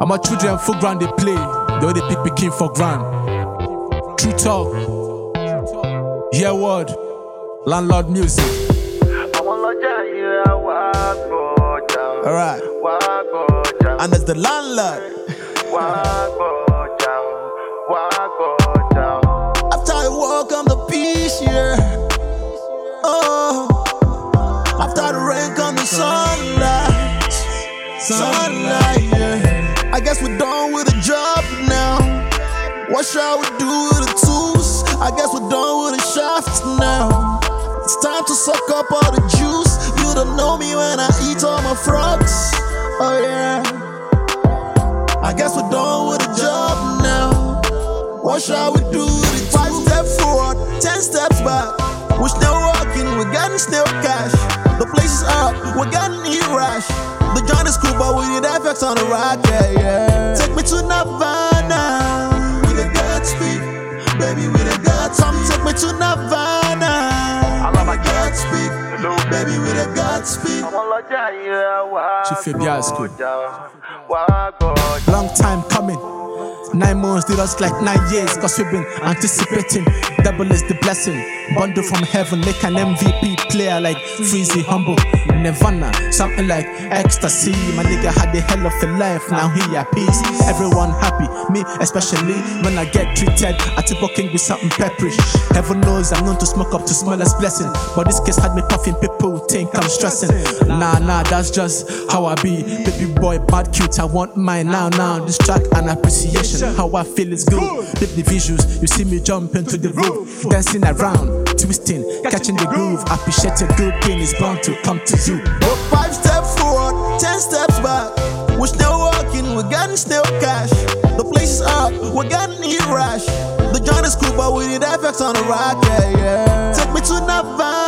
I'm a children full ground they play. The way they pick picking for grand. True talk. Yeah word. Landlord music. Alright. And as the landlord, after I walk on the peace, yeah. Oh, after the rain come the sunlight, sunlight, guess we're done with the job now. What shall we do with the tools? I guess we're done with the shafts now. It's time to suck up all the juice. You don't know me when I eat all my frogs. Oh yeah. I guess we're done with the job now. What shall we do with it? Five steps forward, ten steps back. We're still walking, we're getting still cash. The place is up, we're getting e rash. The joint is cool, but we need FX on the rock, yeah, yeah. Take me to Nirvana. With a Godspeed, baby, with a God. Some take me to Nirvana. I love my Godspeed, baby, with a Yìí Chi Fabiasco. Long time coming. Nine months did us like nine years, cause we've been anticipating. Double is the blessing. Bundle from heaven, make an MVP player like Freezy Humble. Nirvana, something like ecstasy. My nigga had a hell of a life, now he at peace. Everyone happy, me especially when I get treated. I tip king with something pepperish. Heaven knows I'm known to smoke up to smell as blessing. But this case had me puffing, people think I'm Nah, nah, that's just how I be. Baby boy, bad cute, I want mine now, now. This track and appreciation, how I feel is good. The visuals, you see me jumping to the roof, dancing around, twisting, catching the groove. Appreciate a good thing is bound to come to you. Oh, five steps forward, ten steps back. We're still walking, we're getting still cash. The place is up, we're getting e rash. The joint is cool, but we need FX on the rock, yeah, yeah. Take me to Nirvana.